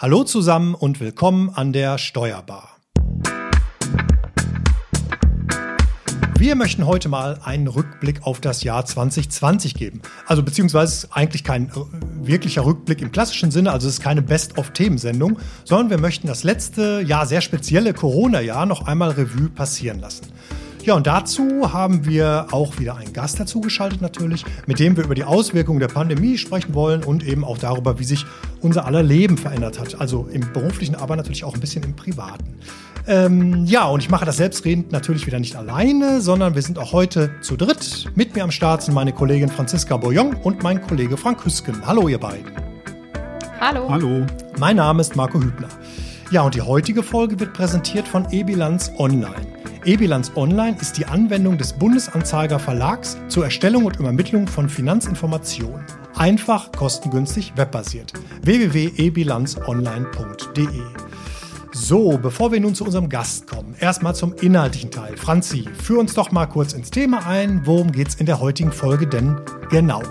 Hallo zusammen und willkommen an der Steuerbar. Wir möchten heute mal einen Rückblick auf das Jahr 2020 geben. Also beziehungsweise eigentlich kein äh, wirklicher Rückblick im klassischen Sinne, also es ist keine Best-of-Themensendung, sondern wir möchten das letzte Jahr, sehr spezielle Corona-Jahr, noch einmal Revue passieren lassen. Ja, und dazu haben wir auch wieder einen Gast dazugeschaltet natürlich, mit dem wir über die Auswirkungen der Pandemie sprechen wollen und eben auch darüber, wie sich unser aller Leben verändert hat. Also im beruflichen, aber natürlich auch ein bisschen im privaten. Ähm, ja, und ich mache das selbstredend natürlich wieder nicht alleine, sondern wir sind auch heute zu dritt. Mit mir am Start sind meine Kollegin Franziska Boyon und mein Kollege Frank Hüsken. Hallo, ihr beiden. Hallo. Hallo. Mein Name ist Marco Hübner. Ja, und die heutige Folge wird präsentiert von eBilanz Online. eBilanz Online ist die Anwendung des Bundesanzeiger Verlags zur Erstellung und Übermittlung von Finanzinformationen. Einfach, kostengünstig, webbasiert. www.ebilanzonline.de so, bevor wir nun zu unserem Gast kommen, erstmal zum inhaltlichen Teil. Franzi, führ uns doch mal kurz ins Thema ein. Worum geht es in der heutigen Folge denn genau?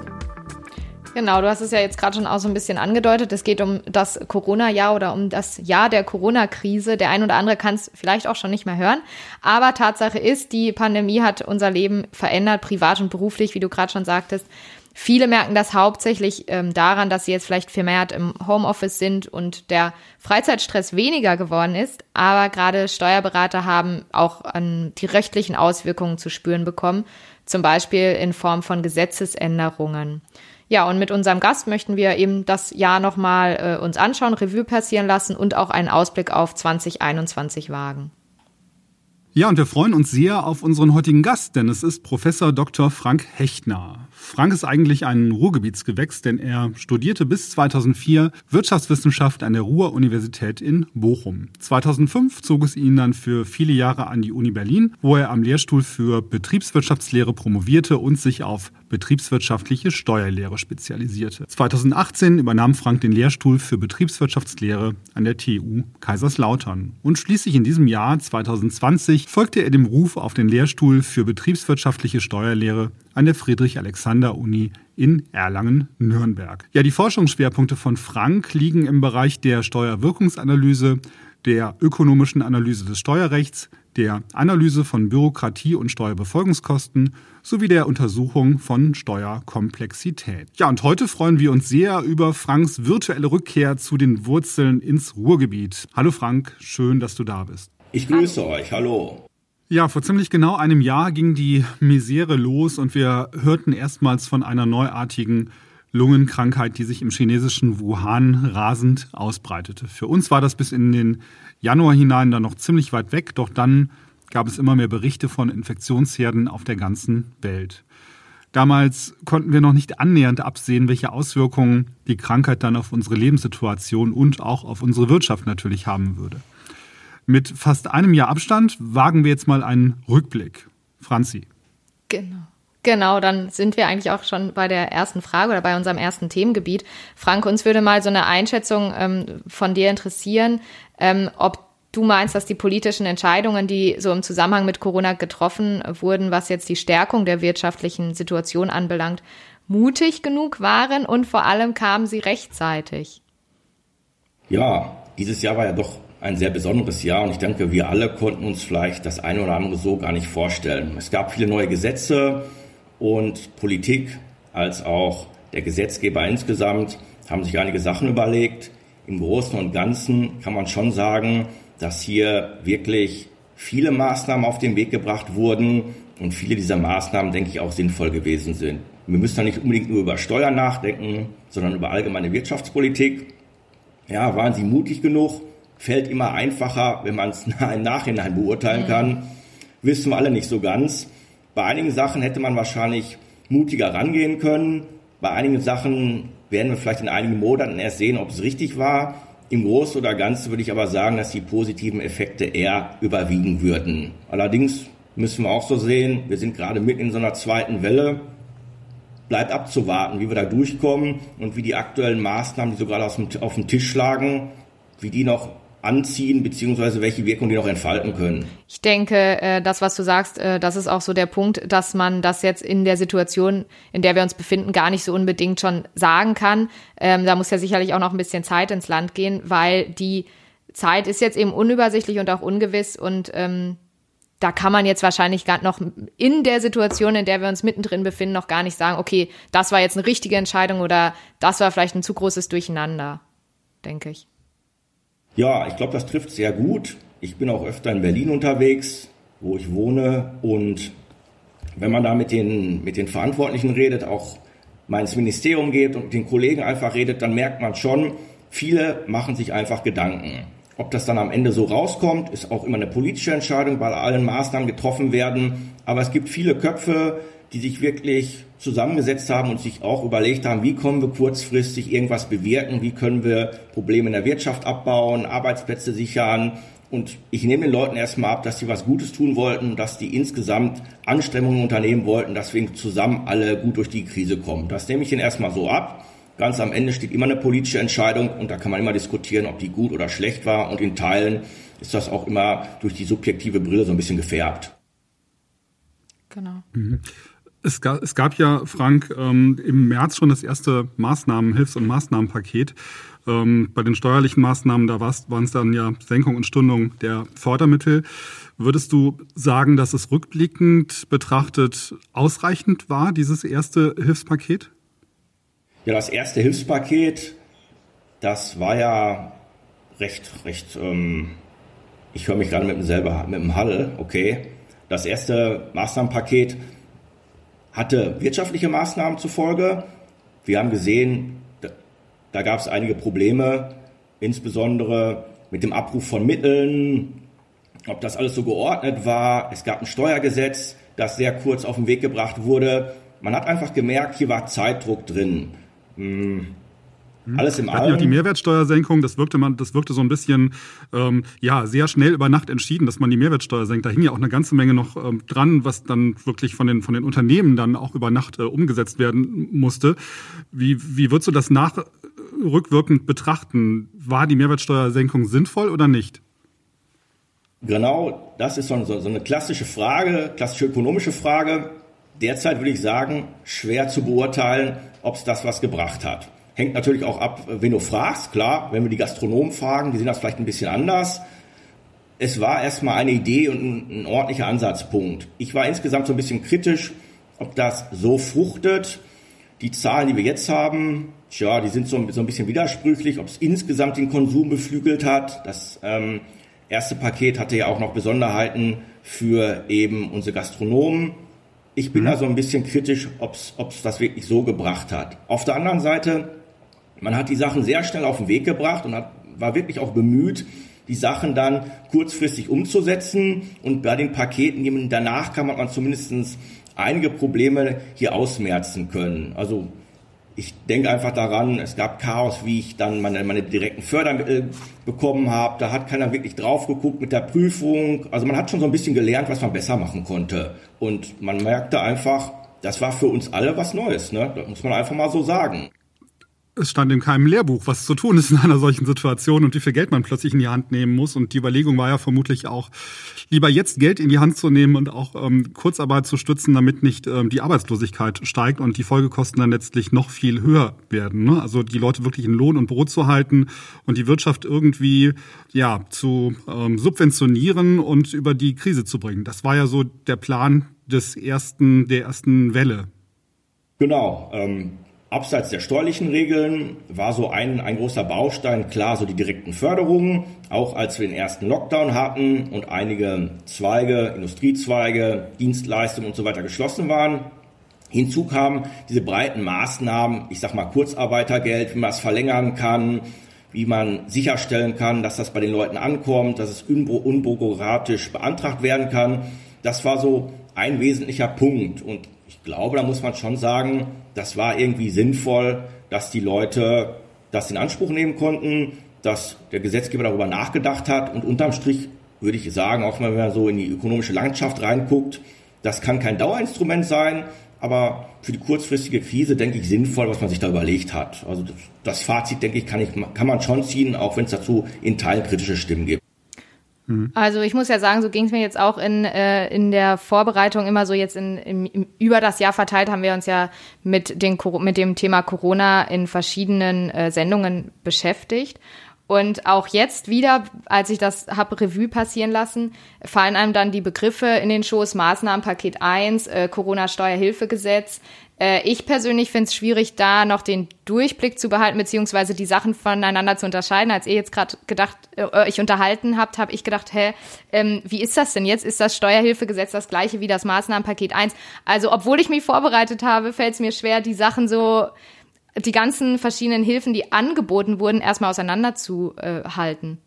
Genau, du hast es ja jetzt gerade schon auch so ein bisschen angedeutet. Es geht um das Corona-Jahr oder um das Jahr der Corona-Krise. Der ein oder andere kann es vielleicht auch schon nicht mehr hören. Aber Tatsache ist, die Pandemie hat unser Leben verändert, privat und beruflich, wie du gerade schon sagtest. Viele merken das hauptsächlich ähm, daran, dass sie jetzt vielleicht vermehrt im Homeoffice sind und der Freizeitstress weniger geworden ist. Aber gerade Steuerberater haben auch an die rechtlichen Auswirkungen zu spüren bekommen, zum Beispiel in Form von Gesetzesänderungen. Ja, und mit unserem Gast möchten wir eben das Jahr nochmal äh, uns anschauen, Revue passieren lassen und auch einen Ausblick auf 2021 wagen. Ja, und wir freuen uns sehr auf unseren heutigen Gast, denn es ist Professor Dr. Frank Hechtner. Frank ist eigentlich ein Ruhrgebietsgewächs, denn er studierte bis 2004 Wirtschaftswissenschaft an der Ruhr-Universität in Bochum. 2005 zog es ihn dann für viele Jahre an die Uni Berlin, wo er am Lehrstuhl für Betriebswirtschaftslehre promovierte und sich auf betriebswirtschaftliche Steuerlehre spezialisierte. 2018 übernahm Frank den Lehrstuhl für Betriebswirtschaftslehre an der TU Kaiserslautern. Und schließlich in diesem Jahr 2020 folgte er dem Ruf auf den Lehrstuhl für betriebswirtschaftliche Steuerlehre an der Friedrich-Alexander-Uni in Erlangen-Nürnberg. Ja, die Forschungsschwerpunkte von Frank liegen im Bereich der Steuerwirkungsanalyse, der ökonomischen Analyse des Steuerrechts, der Analyse von Bürokratie und Steuerbefolgungskosten sowie der Untersuchung von Steuerkomplexität. Ja, und heute freuen wir uns sehr über Franks virtuelle Rückkehr zu den Wurzeln ins Ruhrgebiet. Hallo Frank, schön, dass du da bist. Ich grüße hallo. euch, hallo. Ja, vor ziemlich genau einem Jahr ging die Misere los und wir hörten erstmals von einer neuartigen Lungenkrankheit, die sich im chinesischen Wuhan rasend ausbreitete. Für uns war das bis in den Januar hinein dann noch ziemlich weit weg, doch dann gab es immer mehr Berichte von Infektionsherden auf der ganzen Welt. Damals konnten wir noch nicht annähernd absehen, welche Auswirkungen die Krankheit dann auf unsere Lebenssituation und auch auf unsere Wirtschaft natürlich haben würde. Mit fast einem Jahr Abstand wagen wir jetzt mal einen Rückblick. Franzi. Genau. Genau, dann sind wir eigentlich auch schon bei der ersten Frage oder bei unserem ersten Themengebiet. Frank, uns würde mal so eine Einschätzung ähm, von dir interessieren, ähm, ob du meinst, dass die politischen Entscheidungen, die so im Zusammenhang mit Corona getroffen wurden, was jetzt die Stärkung der wirtschaftlichen Situation anbelangt, mutig genug waren und vor allem kamen sie rechtzeitig. Ja, dieses Jahr war ja doch ein sehr besonderes Jahr und ich denke, wir alle konnten uns vielleicht das eine oder andere so gar nicht vorstellen. Es gab viele neue Gesetze und Politik als auch der Gesetzgeber insgesamt haben sich einige Sachen überlegt. Im Großen und Ganzen kann man schon sagen, dass hier wirklich viele Maßnahmen auf den Weg gebracht wurden und viele dieser Maßnahmen, denke ich, auch sinnvoll gewesen sind. Wir müssen da nicht unbedingt nur über Steuern nachdenken, sondern über allgemeine Wirtschaftspolitik. Ja, waren sie mutig genug? Fällt immer einfacher, wenn man es im Nachhinein beurteilen mhm. kann. Wissen wir alle nicht so ganz. Bei einigen Sachen hätte man wahrscheinlich mutiger rangehen können. Bei einigen Sachen werden wir vielleicht in einigen Monaten erst sehen, ob es richtig war. Im Großen oder Ganzen würde ich aber sagen, dass die positiven Effekte eher überwiegen würden. Allerdings müssen wir auch so sehen, wir sind gerade mitten in so einer zweiten Welle. Bleibt abzuwarten, wie wir da durchkommen und wie die aktuellen Maßnahmen, die so gerade auf dem Tisch lagen, wie die noch anziehen, beziehungsweise welche Wirkung die noch entfalten können. Ich denke, äh, das, was du sagst, äh, das ist auch so der Punkt, dass man das jetzt in der Situation, in der wir uns befinden, gar nicht so unbedingt schon sagen kann. Ähm, da muss ja sicherlich auch noch ein bisschen Zeit ins Land gehen, weil die Zeit ist jetzt eben unübersichtlich und auch ungewiss und ähm, da kann man jetzt wahrscheinlich gar noch in der Situation, in der wir uns mittendrin befinden, noch gar nicht sagen, okay, das war jetzt eine richtige Entscheidung oder das war vielleicht ein zu großes Durcheinander, denke ich. Ja, ich glaube, das trifft sehr gut. Ich bin auch öfter in Berlin unterwegs, wo ich wohne. Und wenn man da mit den, mit den Verantwortlichen redet, auch mal ins Ministerium geht und mit den Kollegen einfach redet, dann merkt man schon, viele machen sich einfach Gedanken. Ob das dann am Ende so rauskommt, ist auch immer eine politische Entscheidung, weil allen Maßnahmen getroffen werden. Aber es gibt viele Köpfe, die sich wirklich zusammengesetzt haben und sich auch überlegt haben, wie können wir kurzfristig irgendwas bewirken, wie können wir Probleme in der Wirtschaft abbauen, Arbeitsplätze sichern. Und ich nehme den Leuten erstmal ab, dass sie was Gutes tun wollten, dass die insgesamt Anstrengungen unternehmen wollten, dass wir zusammen alle gut durch die Krise kommen. Das nehme ich ihnen erstmal so ab. Ganz am Ende steht immer eine politische Entscheidung und da kann man immer diskutieren, ob die gut oder schlecht war. Und in Teilen ist das auch immer durch die subjektive Brille so ein bisschen gefärbt. Genau. Mhm. Es gab, es gab ja, Frank, ähm, im März schon das erste Maßnahmen, Hilfs- und Maßnahmenpaket. Ähm, bei den steuerlichen Maßnahmen, da waren es dann ja Senkung und Stundung der Fördermittel. Würdest du sagen, dass es rückblickend betrachtet ausreichend war, dieses erste Hilfspaket? Ja, das erste Hilfspaket, das war ja recht, recht, ähm, ich höre mich gerade mit dem selber, mit dem Hall, okay. Das erste Maßnahmenpaket, hatte wirtschaftliche Maßnahmen zufolge. Wir haben gesehen, da, da gab es einige Probleme, insbesondere mit dem Abruf von Mitteln, ob das alles so geordnet war. Es gab ein Steuergesetz, das sehr kurz auf den Weg gebracht wurde. Man hat einfach gemerkt, hier war Zeitdruck drin. Hm. Mhm. Alles im allem. Ja, die Mehrwertsteuersenkung, das wirkte man, das wirkte so ein bisschen, ähm, ja, sehr schnell über Nacht entschieden, dass man die Mehrwertsteuer senkt. Da hing ja auch eine ganze Menge noch ähm, dran, was dann wirklich von den, von den Unternehmen dann auch über Nacht äh, umgesetzt werden musste. Wie, wie würdest du das nachrückwirkend betrachten? War die Mehrwertsteuersenkung sinnvoll oder nicht? Genau, das ist so, so, so eine klassische Frage, klassische ökonomische Frage. Derzeit würde ich sagen, schwer zu beurteilen, ob es das was gebracht hat. Hängt natürlich auch ab, wenn du fragst. Klar, wenn wir die Gastronomen fragen, die sehen das vielleicht ein bisschen anders. Es war erstmal eine Idee und ein, ein ordentlicher Ansatzpunkt. Ich war insgesamt so ein bisschen kritisch, ob das so fruchtet. Die Zahlen, die wir jetzt haben, tja, die sind so, so ein bisschen widersprüchlich, ob es insgesamt den Konsum beflügelt hat. Das ähm, erste Paket hatte ja auch noch Besonderheiten für eben unsere Gastronomen. Ich bin mhm. da so ein bisschen kritisch, ob es das wirklich so gebracht hat. Auf der anderen Seite man hat die Sachen sehr schnell auf den Weg gebracht und hat, war wirklich auch bemüht, die Sachen dann kurzfristig umzusetzen. Und bei den Paketen, die danach kam, hat man zumindest einige Probleme hier ausmerzen können. Also ich denke einfach daran, es gab Chaos, wie ich dann meine, meine direkten Fördermittel bekommen habe. Da hat keiner wirklich drauf geguckt mit der Prüfung. Also man hat schon so ein bisschen gelernt, was man besser machen konnte. Und man merkte einfach, das war für uns alle was Neues. Ne? Das muss man einfach mal so sagen es stand in keinem Lehrbuch, was zu tun ist in einer solchen Situation und wie viel Geld man plötzlich in die Hand nehmen muss. Und die Überlegung war ja vermutlich auch, lieber jetzt Geld in die Hand zu nehmen und auch ähm, Kurzarbeit zu stützen, damit nicht ähm, die Arbeitslosigkeit steigt und die Folgekosten dann letztlich noch viel höher werden. Ne? Also die Leute wirklich in Lohn und Brot zu halten und die Wirtschaft irgendwie ja zu ähm, subventionieren und über die Krise zu bringen. Das war ja so der Plan des ersten, der ersten Welle. Genau. Ähm Abseits der steuerlichen Regeln war so ein, ein großer Baustein klar so die direkten Förderungen, auch als wir den ersten Lockdown hatten und einige Zweige, Industriezweige, Dienstleistungen und so weiter geschlossen waren. Hinzu kamen diese breiten Maßnahmen, ich sag mal Kurzarbeitergeld, wie man es verlängern kann, wie man sicherstellen kann, dass das bei den Leuten ankommt, dass es unbürokratisch beantragt werden kann. Das war so ein wesentlicher Punkt und ich glaube, da muss man schon sagen, das war irgendwie sinnvoll, dass die Leute das in Anspruch nehmen konnten, dass der Gesetzgeber darüber nachgedacht hat und unterm Strich würde ich sagen, auch wenn man so in die ökonomische Landschaft reinguckt, das kann kein Dauerinstrument sein, aber für die kurzfristige Krise, denke ich, sinnvoll, was man sich da überlegt hat. Also das, Fazit, denke ich, kann, ich, kann man schon ziehen, auch wenn es dazu in Teilen kritische Stimmen gibt. Mhm. Also ich muss ja sagen, so ging es mir jetzt auch in, äh, in der Vorbereitung immer so jetzt in, in, in, über das Jahr verteilt haben wir uns ja mit, den, mit dem Thema Corona in verschiedenen äh, Sendungen beschäftigt. Und auch jetzt wieder, als ich das hab Revue passieren lassen, fallen einem dann die Begriffe in den Schoß, Maßnahmenpaket 1, äh, Corona-Steuerhilfegesetz. Äh, ich persönlich finde es schwierig, da noch den Durchblick zu behalten, beziehungsweise die Sachen voneinander zu unterscheiden. Als ihr jetzt gerade gedacht, äh, euch unterhalten habt, habe ich gedacht, hä, ähm, wie ist das denn jetzt? Ist das Steuerhilfegesetz das gleiche wie das Maßnahmenpaket 1? Also, obwohl ich mich vorbereitet habe, fällt es mir schwer, die Sachen so die ganzen verschiedenen Hilfen, die angeboten wurden, erstmal auseinanderzuhalten.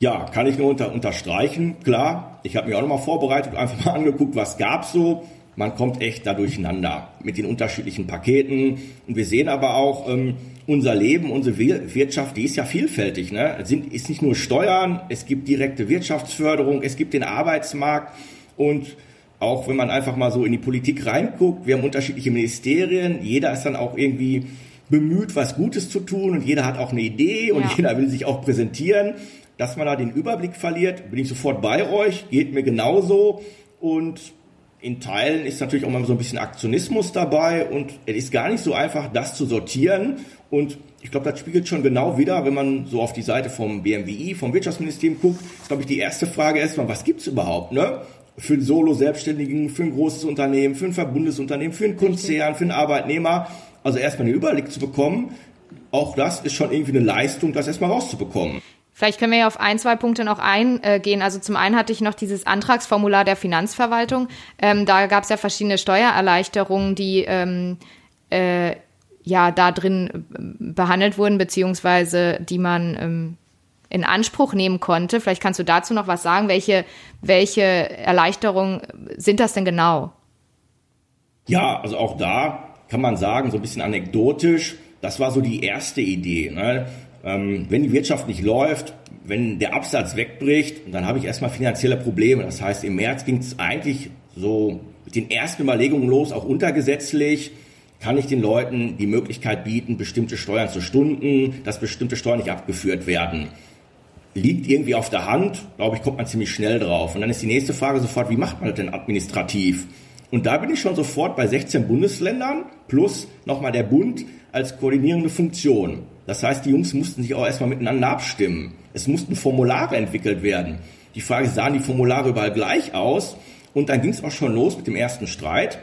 Ja, kann ich nur unter, unterstreichen. Klar, ich habe mich auch nochmal vorbereitet, einfach mal angeguckt, was gab's so. Man kommt echt da durcheinander mit den unterschiedlichen Paketen. Und wir sehen aber auch, ähm, unser Leben, unsere Wirtschaft, die ist ja vielfältig. Ne? Es sind, ist nicht nur Steuern, es gibt direkte Wirtschaftsförderung, es gibt den Arbeitsmarkt und auch wenn man einfach mal so in die Politik reinguckt, wir haben unterschiedliche Ministerien, jeder ist dann auch irgendwie bemüht, was Gutes zu tun und jeder hat auch eine Idee und ja. jeder will sich auch präsentieren. Dass man da den Überblick verliert, bin ich sofort bei euch, geht mir genauso und in Teilen ist natürlich auch mal so ein bisschen Aktionismus dabei und es ist gar nicht so einfach, das zu sortieren. Und ich glaube, das spiegelt schon genau wieder, wenn man so auf die Seite vom BMWI, vom Wirtschaftsministerium guckt, ist, glaube ich, die erste Frage erstmal, was gibt's überhaupt? Ne? für einen Solo-Selbstständigen, für ein großes Unternehmen, für ein Verbundesunternehmen, für einen Konzern, für einen Arbeitnehmer. Also erstmal einen Überblick zu bekommen, auch das ist schon irgendwie eine Leistung, das erstmal rauszubekommen. Vielleicht können wir ja auf ein, zwei Punkte noch eingehen. Also zum einen hatte ich noch dieses Antragsformular der Finanzverwaltung. Ähm, da gab es ja verschiedene Steuererleichterungen, die ähm, äh, ja da drin äh, behandelt wurden, beziehungsweise die man ähm, in Anspruch nehmen konnte. Vielleicht kannst du dazu noch was sagen. Welche, welche Erleichterungen sind das denn genau? Ja, also auch da kann man sagen, so ein bisschen anekdotisch, das war so die erste Idee. Ne? Ähm, wenn die Wirtschaft nicht läuft, wenn der Absatz wegbricht, dann habe ich erstmal finanzielle Probleme. Das heißt, im März ging es eigentlich so mit den ersten Überlegungen los, auch untergesetzlich kann ich den Leuten die Möglichkeit bieten, bestimmte Steuern zu stunden, dass bestimmte Steuern nicht abgeführt werden liegt irgendwie auf der Hand, glaube ich, kommt man ziemlich schnell drauf. Und dann ist die nächste Frage sofort, wie macht man das denn administrativ? Und da bin ich schon sofort bei 16 Bundesländern plus nochmal der Bund als koordinierende Funktion. Das heißt, die Jungs mussten sich auch erstmal miteinander abstimmen. Es mussten Formulare entwickelt werden. Die Frage sahen die Formulare überall gleich aus? Und dann ging es auch schon los mit dem ersten Streit.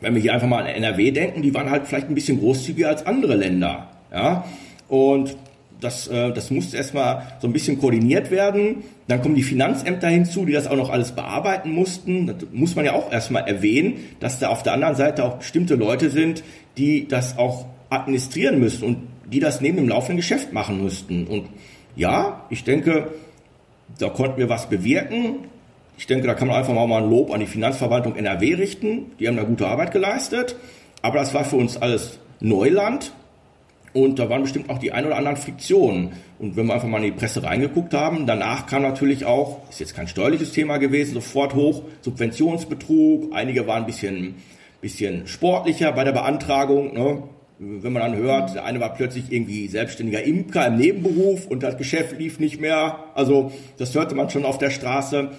Wenn wir hier einfach mal an NRW denken, die waren halt vielleicht ein bisschen großzügiger als andere Länder. Ja? Und das, äh, das muss erstmal so ein bisschen koordiniert werden. Dann kommen die Finanzämter hinzu, die das auch noch alles bearbeiten mussten. Das muss man ja auch erstmal erwähnen, dass da auf der anderen Seite auch bestimmte Leute sind, die das auch administrieren müssen und die das neben dem laufenden Geschäft machen müssten. Und ja, ich denke, da konnten wir was bewirken. Ich denke, da kann man einfach mal ein Lob an die Finanzverwaltung NRW richten. Die haben da gute Arbeit geleistet. Aber das war für uns alles Neuland. Und da waren bestimmt auch die ein oder anderen Friktionen. Und wenn wir einfach mal in die Presse reingeguckt haben, danach kam natürlich auch, ist jetzt kein steuerliches Thema gewesen, sofort hoch Subventionsbetrug. Einige waren ein bisschen, bisschen sportlicher bei der Beantragung. Ne? Wenn man dann hört, der eine war plötzlich irgendwie selbstständiger Imker im Nebenberuf und das Geschäft lief nicht mehr. Also das hörte man schon auf der Straße.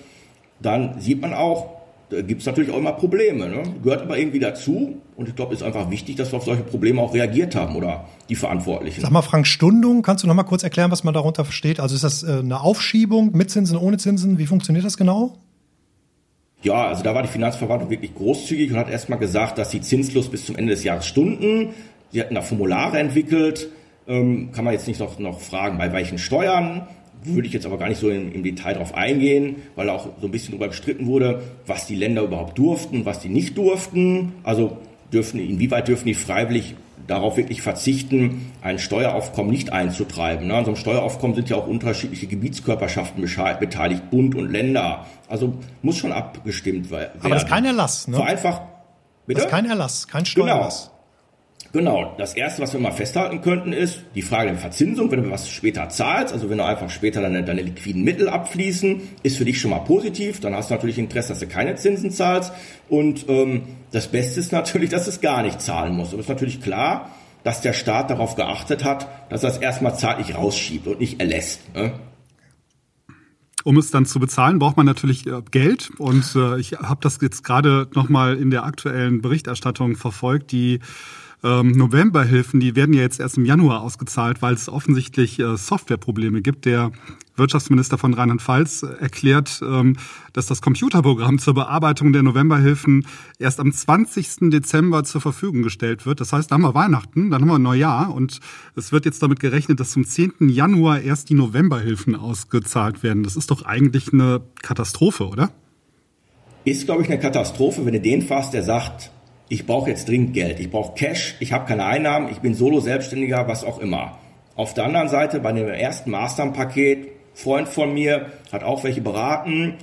Dann sieht man auch, da gibt es natürlich auch immer Probleme. Ne? Gehört aber irgendwie dazu. Und ich glaube, es ist einfach wichtig, dass wir auf solche Probleme auch reagiert haben oder die Verantwortlichen. Sag mal, Frank Stundung, kannst du noch mal kurz erklären, was man darunter versteht? Also ist das äh, eine Aufschiebung mit Zinsen, ohne Zinsen? Wie funktioniert das genau? Ja, also da war die Finanzverwaltung wirklich großzügig und hat erstmal gesagt, dass sie zinslos bis zum Ende des Jahres stunden. Sie hatten da Formulare entwickelt. Ähm, kann man jetzt nicht noch, noch fragen, bei welchen Steuern würde ich jetzt aber gar nicht so im, im Detail darauf eingehen, weil auch so ein bisschen darüber gestritten wurde, was die Länder überhaupt durften, was die nicht durften. Also dürfen, inwieweit dürfen die freiwillig darauf wirklich verzichten, ein Steueraufkommen nicht einzutreiben. Ne? An so einem Steueraufkommen sind ja auch unterschiedliche Gebietskörperschaften beteiligt, Bund und Länder. Also muss schon abgestimmt werden. Aber das ist kein Erlass, ne? Einfach, bitte? Das ist kein Erlass, kein Steuererlass. Genau. Genau, das Erste, was wir mal festhalten könnten, ist die Frage der Verzinsung. Wenn du was später zahlst, also wenn du einfach später deine, deine liquiden Mittel abfließen, ist für dich schon mal positiv. Dann hast du natürlich Interesse, dass du keine Zinsen zahlst. Und ähm, das Beste ist natürlich, dass du es gar nicht zahlen musst. Und es ist natürlich klar, dass der Staat darauf geachtet hat, dass er es erstmal zeitlich rausschiebt und nicht erlässt. Ne? Um es dann zu bezahlen, braucht man natürlich äh, Geld. Und äh, ich habe das jetzt gerade nochmal in der aktuellen Berichterstattung verfolgt. Die ähm, Novemberhilfen, die werden ja jetzt erst im Januar ausgezahlt, weil es offensichtlich äh, Softwareprobleme gibt. Der Wirtschaftsminister von Rheinland-Pfalz erklärt, ähm, dass das Computerprogramm zur Bearbeitung der Novemberhilfen erst am 20. Dezember zur Verfügung gestellt wird. Das heißt, da haben wir Weihnachten, dann haben wir Neujahr und es wird jetzt damit gerechnet, dass zum 10. Januar erst die Novemberhilfen ausgezahlt werden. Das ist doch eigentlich eine Katastrophe, oder? Ist, glaube ich, eine Katastrophe, wenn du den fasst, der sagt, ich brauche jetzt dringend Geld, ich brauche Cash, ich habe keine Einnahmen, ich bin Solo-Selbstständiger, was auch immer. Auf der anderen Seite, bei dem ersten Maßnahmenpaket, Freund von mir hat auch welche beraten,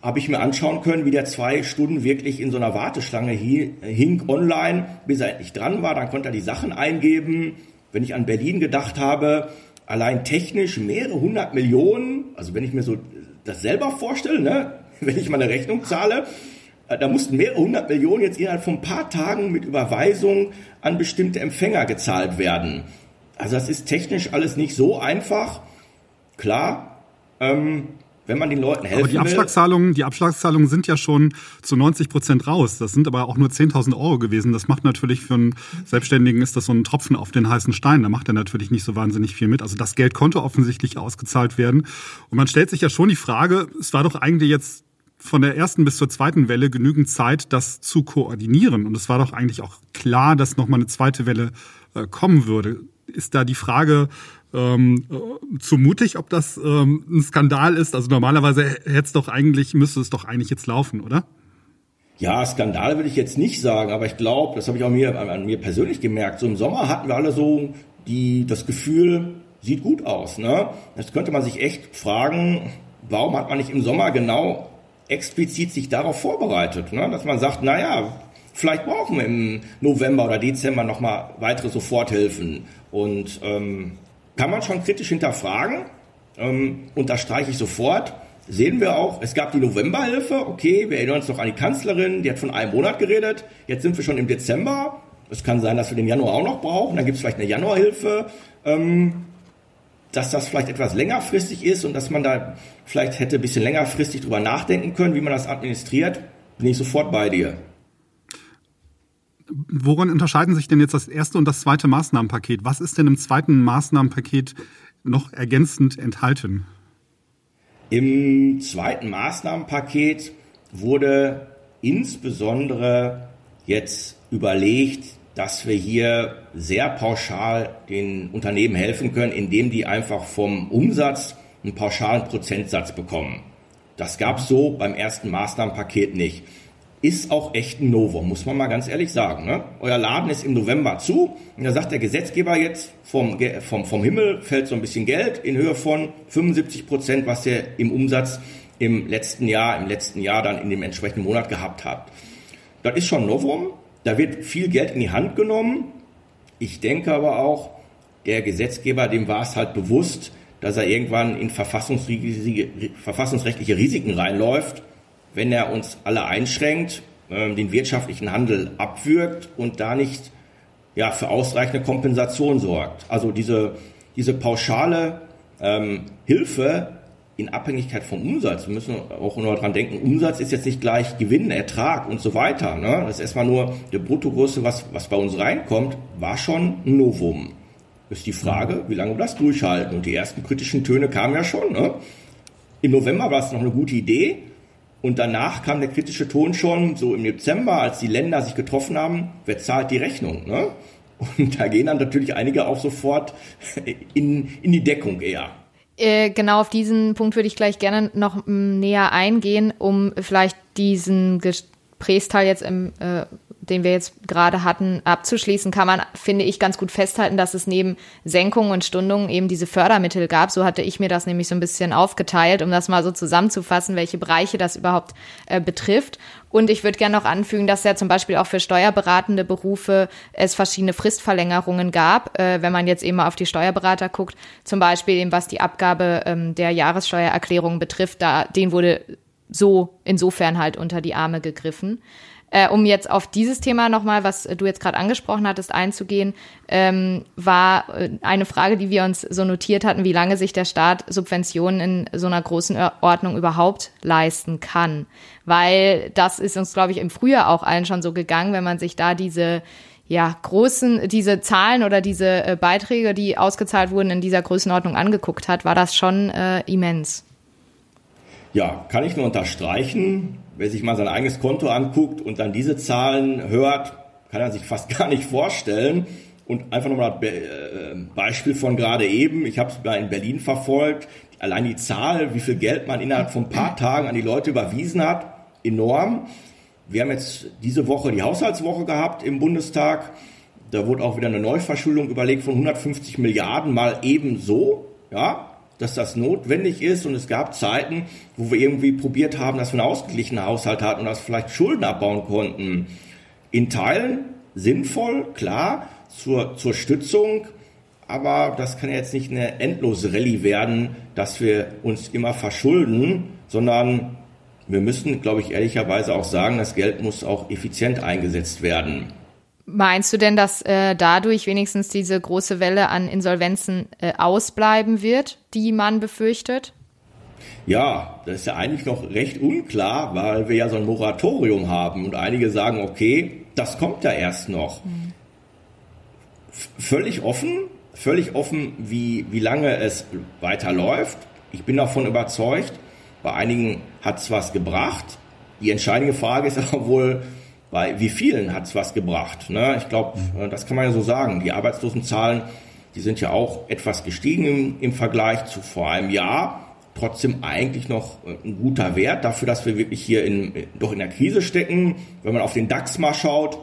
habe ich mir anschauen können, wie der zwei Stunden wirklich in so einer Warteschlange hing online, bis er endlich dran war. Dann konnte er die Sachen eingeben. Wenn ich an Berlin gedacht habe, allein technisch mehrere hundert Millionen, also wenn ich mir so das selber vorstelle, ne, wenn ich mal eine Rechnung zahle, da mussten mehrere hundert Millionen jetzt innerhalb von ein paar Tagen mit Überweisung an bestimmte Empfänger gezahlt werden. Also das ist technisch alles nicht so einfach. Klar, ähm, wenn man den Leuten helfen aber die Abschlagszahlungen, die Abschlagszahlungen sind ja schon zu 90 Prozent raus. Das sind aber auch nur 10.000 Euro gewesen. Das macht natürlich für einen Selbstständigen ist das so ein Tropfen auf den heißen Stein. Da macht er natürlich nicht so wahnsinnig viel mit. Also das Geld konnte offensichtlich ausgezahlt werden. Und man stellt sich ja schon die Frage, es war doch eigentlich jetzt von der ersten bis zur zweiten Welle genügend Zeit, das zu koordinieren. Und es war doch eigentlich auch klar, dass nochmal eine zweite Welle äh, kommen würde. Ist da die Frage ähm, äh, zu mutig, ob das ähm, ein Skandal ist? Also normalerweise hätte es doch eigentlich, müsste es doch eigentlich jetzt laufen, oder? Ja, Skandal würde ich jetzt nicht sagen, aber ich glaube, das habe ich auch mir, an mir persönlich gemerkt. So im Sommer hatten wir alle so die, das Gefühl, sieht gut aus. Ne? Jetzt könnte man sich echt fragen, warum hat man nicht im Sommer genau explizit sich darauf vorbereitet, ne? dass man sagt, naja, vielleicht brauchen wir im November oder Dezember nochmal weitere Soforthilfen. Und ähm, kann man schon kritisch hinterfragen, ähm, unterstreiche ich sofort. Sehen wir auch, es gab die Novemberhilfe, okay, wir erinnern uns noch an die Kanzlerin, die hat von einem Monat geredet, jetzt sind wir schon im Dezember. Es kann sein, dass wir den Januar auch noch brauchen, dann gibt es vielleicht eine Januarhilfe. Ähm, dass das vielleicht etwas längerfristig ist und dass man da vielleicht hätte ein bisschen längerfristig drüber nachdenken können, wie man das administriert, bin ich sofort bei dir. Woran unterscheiden sich denn jetzt das erste und das zweite Maßnahmenpaket? Was ist denn im zweiten Maßnahmenpaket noch ergänzend enthalten? Im zweiten Maßnahmenpaket wurde insbesondere jetzt überlegt, dass wir hier sehr pauschal den Unternehmen helfen können, indem die einfach vom Umsatz einen pauschalen Prozentsatz bekommen. Das gab es so beim ersten Maßnahmenpaket nicht. Ist auch echt ein Novum, muss man mal ganz ehrlich sagen. Ne? Euer Laden ist im November zu und da sagt der Gesetzgeber jetzt, vom, vom, vom Himmel fällt so ein bisschen Geld in Höhe von 75 Prozent, was ihr im Umsatz im letzten Jahr, im letzten Jahr dann in dem entsprechenden Monat gehabt habt. Das ist schon ein Novum, da wird viel Geld in die Hand genommen. Ich denke aber auch, der Gesetzgeber, dem war es halt bewusst, dass er irgendwann in verfassungsrechtliche Risiken reinläuft, wenn er uns alle einschränkt, ähm, den wirtschaftlichen Handel abwürgt und da nicht ja, für ausreichende Kompensation sorgt. Also diese, diese pauschale ähm, Hilfe in Abhängigkeit vom Umsatz. Wir müssen auch nur daran denken, Umsatz ist jetzt nicht gleich Gewinn, Ertrag und so weiter. Ne? Das ist erstmal nur die Bruttogröße, was, was bei uns reinkommt, war schon ein Novum. Ist die Frage, wie lange wir das durchhalten. Und die ersten kritischen Töne kamen ja schon. Ne? Im November war es noch eine gute Idee. Und danach kam der kritische Ton schon so im Dezember, als die Länder sich getroffen haben, wer zahlt die Rechnung? Ne? Und da gehen dann natürlich einige auch sofort in, in die Deckung eher. Äh, genau auf diesen Punkt würde ich gleich gerne noch m, näher eingehen, um vielleicht diesen Gesprächsteil jetzt im, äh, den wir jetzt gerade hatten, abzuschließen, kann man, finde ich, ganz gut festhalten, dass es neben Senkungen und Stundungen eben diese Fördermittel gab. So hatte ich mir das nämlich so ein bisschen aufgeteilt, um das mal so zusammenzufassen, welche Bereiche das überhaupt äh, betrifft. Und ich würde gerne noch anfügen, dass ja zum Beispiel auch für steuerberatende Berufe es verschiedene Fristverlängerungen gab. Äh, wenn man jetzt eben mal auf die Steuerberater guckt, zum Beispiel eben was die Abgabe ähm, der Jahressteuererklärung betrifft, da den wurde so insofern halt unter die Arme gegriffen. Äh, um jetzt auf dieses Thema nochmal, was du jetzt gerade angesprochen hattest, einzugehen, ähm, war äh, eine Frage, die wir uns so notiert hatten, wie lange sich der Staat Subventionen in so einer großen Ordnung überhaupt leisten kann. Weil das ist uns, glaube ich, im Frühjahr auch allen schon so gegangen, wenn man sich da diese ja, großen, diese Zahlen oder diese äh, Beiträge, die ausgezahlt wurden, in dieser Größenordnung angeguckt hat, war das schon äh, immens. Ja, kann ich nur unterstreichen. Wer sich mal sein eigenes Konto anguckt und dann diese Zahlen hört, kann er sich fast gar nicht vorstellen. Und einfach nochmal ein äh, Beispiel von gerade eben. Ich habe es mal in Berlin verfolgt. Allein die Zahl, wie viel Geld man innerhalb von ein paar Tagen an die Leute überwiesen hat, enorm. Wir haben jetzt diese Woche die Haushaltswoche gehabt im Bundestag. Da wurde auch wieder eine Neuverschuldung überlegt von 150 Milliarden mal ebenso. Ja, dass das notwendig ist und es gab Zeiten, wo wir irgendwie probiert haben, dass wir einen ausgeglichenen Haushalt hatten und dass wir vielleicht Schulden abbauen konnten. In Teilen sinnvoll, klar, zur, zur Stützung, aber das kann jetzt nicht eine endlose Rallye werden, dass wir uns immer verschulden, sondern wir müssen, glaube ich, ehrlicherweise auch sagen, das Geld muss auch effizient eingesetzt werden. Meinst du denn, dass äh, dadurch wenigstens diese große Welle an Insolvenzen äh, ausbleiben wird, die man befürchtet? Ja, das ist ja eigentlich noch recht unklar, weil wir ja so ein Moratorium haben und einige sagen, okay, das kommt ja erst noch. Mhm. Völlig offen, völlig offen, wie, wie lange es weiterläuft. Ich bin davon überzeugt, bei einigen hat es was gebracht. Die entscheidende Frage ist aber wohl, bei wie vielen hat es was gebracht? Ne? Ich glaube, äh, das kann man ja so sagen. Die Arbeitslosenzahlen, die sind ja auch etwas gestiegen im, im Vergleich zu vor einem Jahr. Trotzdem eigentlich noch äh, ein guter Wert dafür, dass wir wirklich hier in, doch in der Krise stecken. Wenn man auf den DAX mal schaut,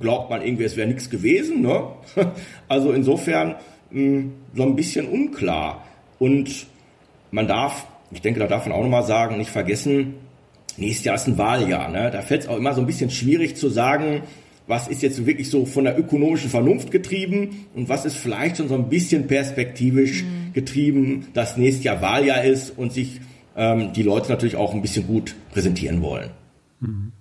glaubt man irgendwie, es wäre nichts gewesen. Ne? Also insofern mh, hm, so ein bisschen unklar. Und man darf, ich denke, da darf man auch nochmal sagen, nicht vergessen, nächstes Jahr ist ein Wahljahr. Ne? Da fällt es auch immer so ein bisschen schwierig zu sagen, was ist jetzt wirklich so von der ökonomischen Vernunft getrieben und was ist vielleicht schon so ein bisschen perspektivisch mhm. getrieben, dass nächstes Jahr Wahljahr ist und sich ähm, die Leute natürlich auch ein bisschen gut präsentieren wollen. Mhm.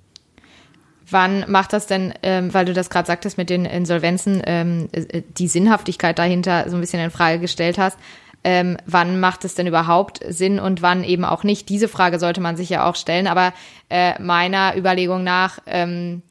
Wann macht das denn, ähm, weil du das gerade sagtest mit den Insolvenzen, ähm, äh, die Sinnhaftigkeit dahinter so ein bisschen in Frage gestellt hast? Ähm, wann macht es denn überhaupt Sinn und wann eben auch nicht. Diese Frage sollte man sich ja auch stellen. Aber äh, meiner Überlegung nach, ähm,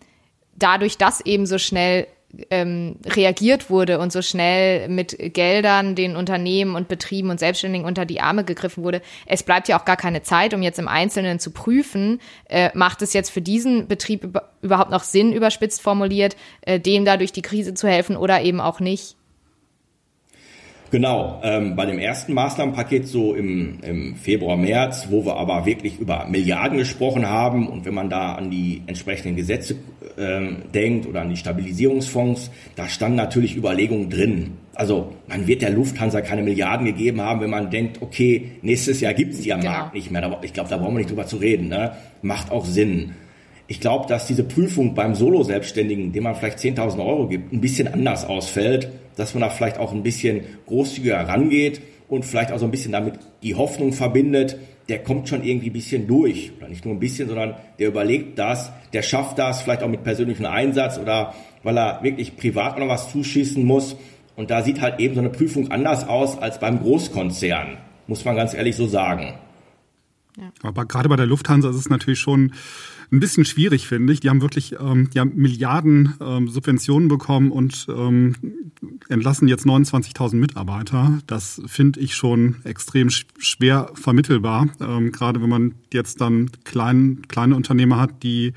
dadurch, dass eben so schnell ähm, reagiert wurde und so schnell mit Geldern den Unternehmen und Betrieben und Selbstständigen unter die Arme gegriffen wurde. Es bleibt ja auch gar keine Zeit, um jetzt im Einzelnen zu prüfen, äh, macht es jetzt für diesen Betrieb überhaupt noch Sinn, überspitzt formuliert, äh, dem da durch die Krise zu helfen oder eben auch nicht. Genau, ähm, bei dem ersten Maßnahmenpaket so im, im Februar, März, wo wir aber wirklich über Milliarden gesprochen haben und wenn man da an die entsprechenden Gesetze ähm, denkt oder an die Stabilisierungsfonds, da standen natürlich Überlegungen drin. Also man wird der Lufthansa keine Milliarden gegeben haben, wenn man denkt, okay, nächstes Jahr gibt's die am genau. Markt nicht mehr. Ich glaube, da brauchen wir nicht drüber zu reden. Ne? Macht auch Sinn. Ich glaube, dass diese Prüfung beim Solo-Selbstständigen, dem man vielleicht 10.000 Euro gibt, ein bisschen anders ausfällt dass man da vielleicht auch ein bisschen großzügiger rangeht und vielleicht auch so ein bisschen damit die Hoffnung verbindet, der kommt schon irgendwie ein bisschen durch. Oder nicht nur ein bisschen, sondern der überlegt das, der schafft das, vielleicht auch mit persönlichem Einsatz oder weil er wirklich privat noch was zuschießen muss. Und da sieht halt eben so eine Prüfung anders aus als beim Großkonzern, muss man ganz ehrlich so sagen. Ja. Aber gerade bei der Lufthansa ist es natürlich schon ein bisschen schwierig, finde ich. Die haben wirklich ähm, ja, Milliarden ähm, Subventionen bekommen und ähm, entlassen jetzt 29.000 Mitarbeiter. Das finde ich schon extrem schwer vermittelbar, ähm, gerade wenn man jetzt dann klein, kleine Unternehmer hat, die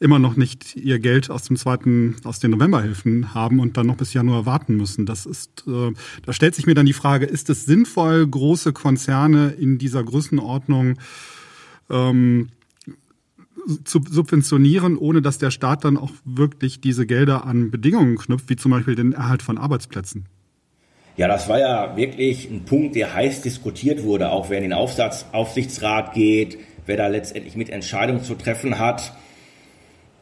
immer noch nicht ihr Geld aus dem zweiten, aus den Novemberhilfen haben und dann noch bis Januar warten müssen. Das ist, äh, da stellt sich mir dann die Frage, ist es sinnvoll, große Konzerne in dieser Größenordnung ähm, zu subventionieren, ohne dass der Staat dann auch wirklich diese Gelder an Bedingungen knüpft, wie zum Beispiel den Erhalt von Arbeitsplätzen. Ja, das war ja wirklich ein Punkt, der heiß diskutiert wurde, auch wer in den Aufsatz, Aufsichtsrat geht, wer da letztendlich mit Entscheidungen zu treffen hat.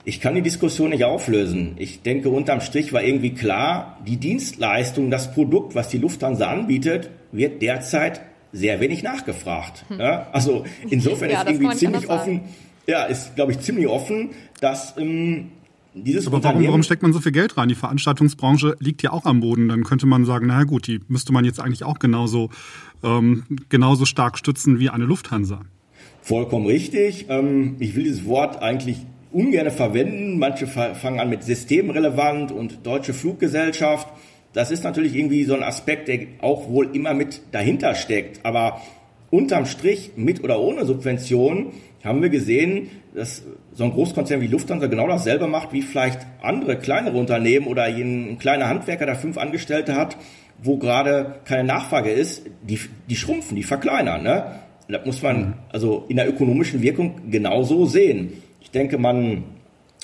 Ich kann die Diskussion nicht auflösen. Ich denke, unterm Strich war irgendwie klar, die Dienstleistung, das Produkt, was die Lufthansa anbietet, wird derzeit sehr wenig nachgefragt. Hm. Ja, also insofern ja, ist irgendwie ziemlich offen, ja, ist, glaube ich, ziemlich offen, dass ähm, dieses Aber warum, warum steckt man so viel Geld rein? Die Veranstaltungsbranche liegt ja auch am Boden. Dann könnte man sagen, naja gut, die müsste man jetzt eigentlich auch genauso, ähm, genauso stark stützen wie eine Lufthansa. Vollkommen richtig. Ähm, ich will dieses Wort eigentlich ungern verwenden. Manche fangen an mit systemrelevant und deutsche Fluggesellschaft. Das ist natürlich irgendwie so ein Aspekt, der auch wohl immer mit dahinter steckt. Aber unterm Strich, mit oder ohne Subvention, haben wir gesehen, dass so ein Großkonzern wie Lufthansa genau dasselbe macht, wie vielleicht andere kleinere Unternehmen oder ein kleiner Handwerker, der fünf Angestellte hat, wo gerade keine Nachfrage ist, die, die schrumpfen, die verkleinern. Ne? Das muss man mhm. also in der ökonomischen Wirkung genauso sehen. Ich denke, man,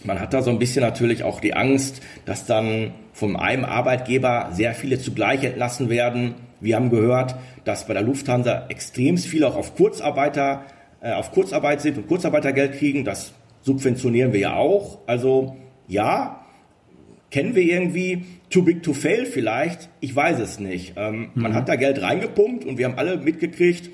man hat da so ein bisschen natürlich auch die Angst, dass dann von einem Arbeitgeber sehr viele zugleich entlassen werden. Wir haben gehört, dass bei der Lufthansa extrem viele auch auf Kurzarbeiter äh, auf Kurzarbeit sind und Kurzarbeitergeld kriegen. Das subventionieren wir ja auch. Also ja, kennen wir irgendwie too big to fail vielleicht? Ich weiß es nicht. Ähm, mhm. Man hat da Geld reingepumpt und wir haben alle mitgekriegt,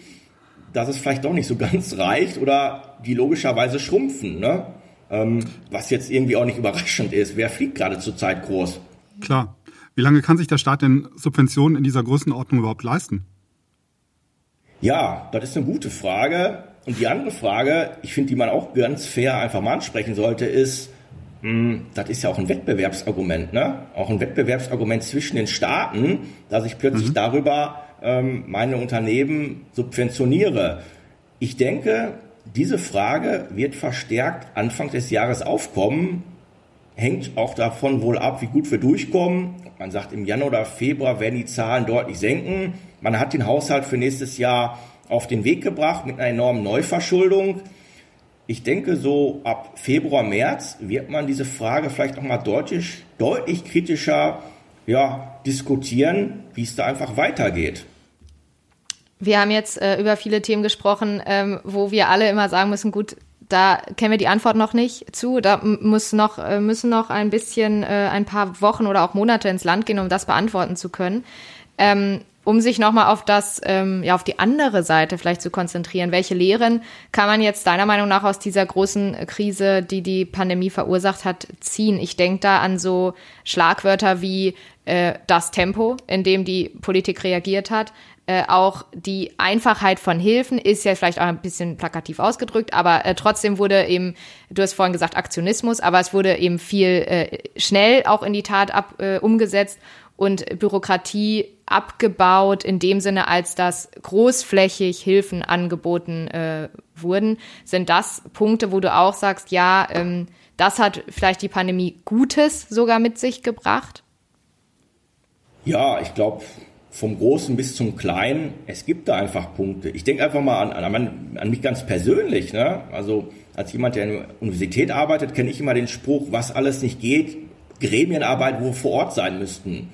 dass es vielleicht doch nicht so ganz reicht oder die logischerweise schrumpfen. Ne? Ähm, was jetzt irgendwie auch nicht überraschend ist. Wer fliegt gerade zurzeit groß? Klar. Wie lange kann sich der Staat denn Subventionen in dieser Größenordnung überhaupt leisten? Ja, das ist eine gute Frage. Und die andere Frage, ich finde, die man auch ganz fair einfach mal ansprechen sollte, ist, mh, hm, das ist ja auch ein Wettbewerbsargument, ne? Auch ein Wettbewerbsargument zwischen den Staaten, dass ich plötzlich mhm. darüber ähm, meine Unternehmen subventioniere. Ich denke, diese Frage wird verstärkt Anfang des Jahres aufkommen, hängt auch davon wohl ab, wie gut wir durchkommen. Man sagt, im Januar oder Februar werden die Zahlen deutlich senken. Man hat den Haushalt für nächstes Jahr auf den Weg gebracht mit einer enormen Neuverschuldung. Ich denke, so ab Februar, März wird man diese Frage vielleicht nochmal deutlich, deutlich kritischer ja, diskutieren, wie es da einfach weitergeht. Wir haben jetzt äh, über viele Themen gesprochen, ähm, wo wir alle immer sagen müssen, gut, da kennen wir die Antwort noch nicht zu. Da muss noch, äh, müssen noch ein bisschen, äh, ein paar Wochen oder auch Monate ins Land gehen, um das beantworten zu können. Ähm, um sich nochmal auf das, ähm, ja, auf die andere Seite vielleicht zu konzentrieren. Welche Lehren kann man jetzt deiner Meinung nach aus dieser großen Krise, die die Pandemie verursacht hat, ziehen? Ich denke da an so Schlagwörter wie äh, das Tempo, in dem die Politik reagiert hat. Äh, auch die Einfachheit von Hilfen ist ja vielleicht auch ein bisschen plakativ ausgedrückt, aber äh, trotzdem wurde eben, du hast vorhin gesagt Aktionismus, aber es wurde eben viel äh, schnell auch in die Tat ab, äh, umgesetzt und Bürokratie abgebaut in dem Sinne, als dass großflächig Hilfen angeboten äh, wurden. Sind das Punkte, wo du auch sagst, ja, ähm, das hat vielleicht die Pandemie Gutes sogar mit sich gebracht? Ja, ich glaube, vom Großen bis zum Kleinen, es gibt da einfach Punkte. Ich denke einfach mal an, an, an mich ganz persönlich. Ne? Also als jemand, der in der Universität arbeitet, kenne ich immer den Spruch, was alles nicht geht, Gremienarbeit, wo wir vor Ort sein müssten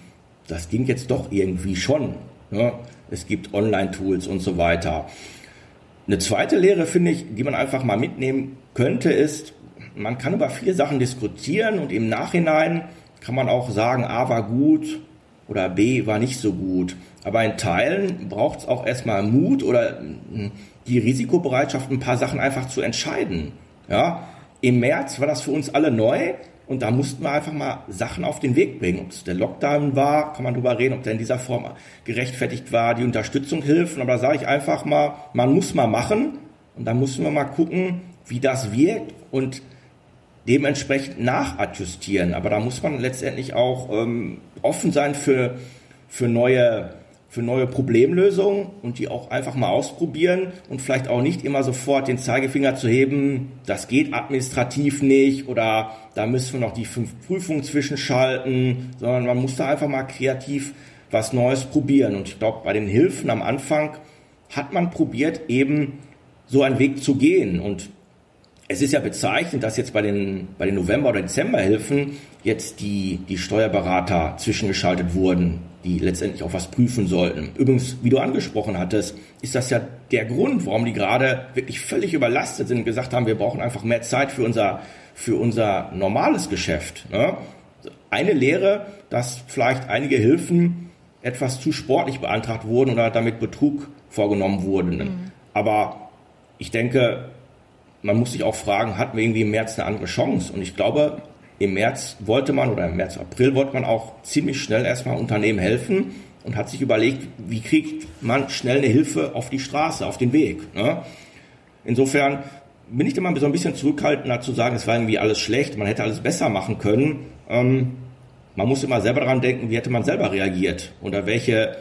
das ging jetzt doch irgendwie schon. Ne? Es gibt Online-Tools und so weiter. Eine zweite Lehre, finde ich, die man einfach mal mitnehmen könnte, ist, man kann über viele Sachen diskutieren und im Nachhinein kann man auch sagen, A war gut oder B war nicht so gut. Aber in Teilen braucht es auch erstmal Mut oder hm, die Risikobereitschaft, ein paar Sachen einfach zu entscheiden. Ja? Im März war das für uns alle neu. Und da mussten wir einfach mal Sachen auf den Weg bringen. Ob es der Lockdown war, kann man drüber reden, ob der in dieser Form gerechtfertigt war, die Unterstützung hilft. Aber da sage ich einfach mal, man muss mal machen. Und dann müssen wir mal gucken, wie das wirkt und dementsprechend nachadjustieren. Aber da muss man letztendlich auch ähm, offen sein für, für neue für neue Problemlösungen und die auch einfach mal ausprobieren und vielleicht auch nicht immer sofort den Zeigefinger zu heben, das geht administrativ nicht oder da müssen wir noch die fünf Prüfungen zwischenschalten, sondern man muss da einfach mal kreativ was Neues probieren. Und ich glaube, bei den Hilfen am Anfang hat man probiert, eben so einen Weg zu gehen. Und es ist ja bezeichnend, dass jetzt bei den, bei den November- oder Dezemberhilfen jetzt die, die Steuerberater zwischengeschaltet wurden, die letztendlich auch was prüfen sollten. Übrigens, wie du angesprochen hattest, ist das ja der Grund, warum die gerade wirklich völlig überlastet sind und gesagt haben, wir brauchen einfach mehr Zeit für unser, für unser normales Geschäft. Ne? Eine Lehre, dass vielleicht einige Hilfen etwas zu sportlich beantragt wurden oder damit Betrug vorgenommen wurden. Mhm. Aber ich denke, man muss sich auch fragen, hatten wir irgendwie im März eine andere Chance? Und ich glaube, im März wollte man oder im März, April wollte man auch ziemlich schnell erstmal Unternehmen helfen und hat sich überlegt, wie kriegt man schnell eine Hilfe auf die Straße, auf den Weg. Ne? Insofern bin ich immer so ein bisschen zurückhaltender zu sagen, es war irgendwie alles schlecht, man hätte alles besser machen können. Ähm, man muss immer selber daran denken, wie hätte man selber reagiert oder welche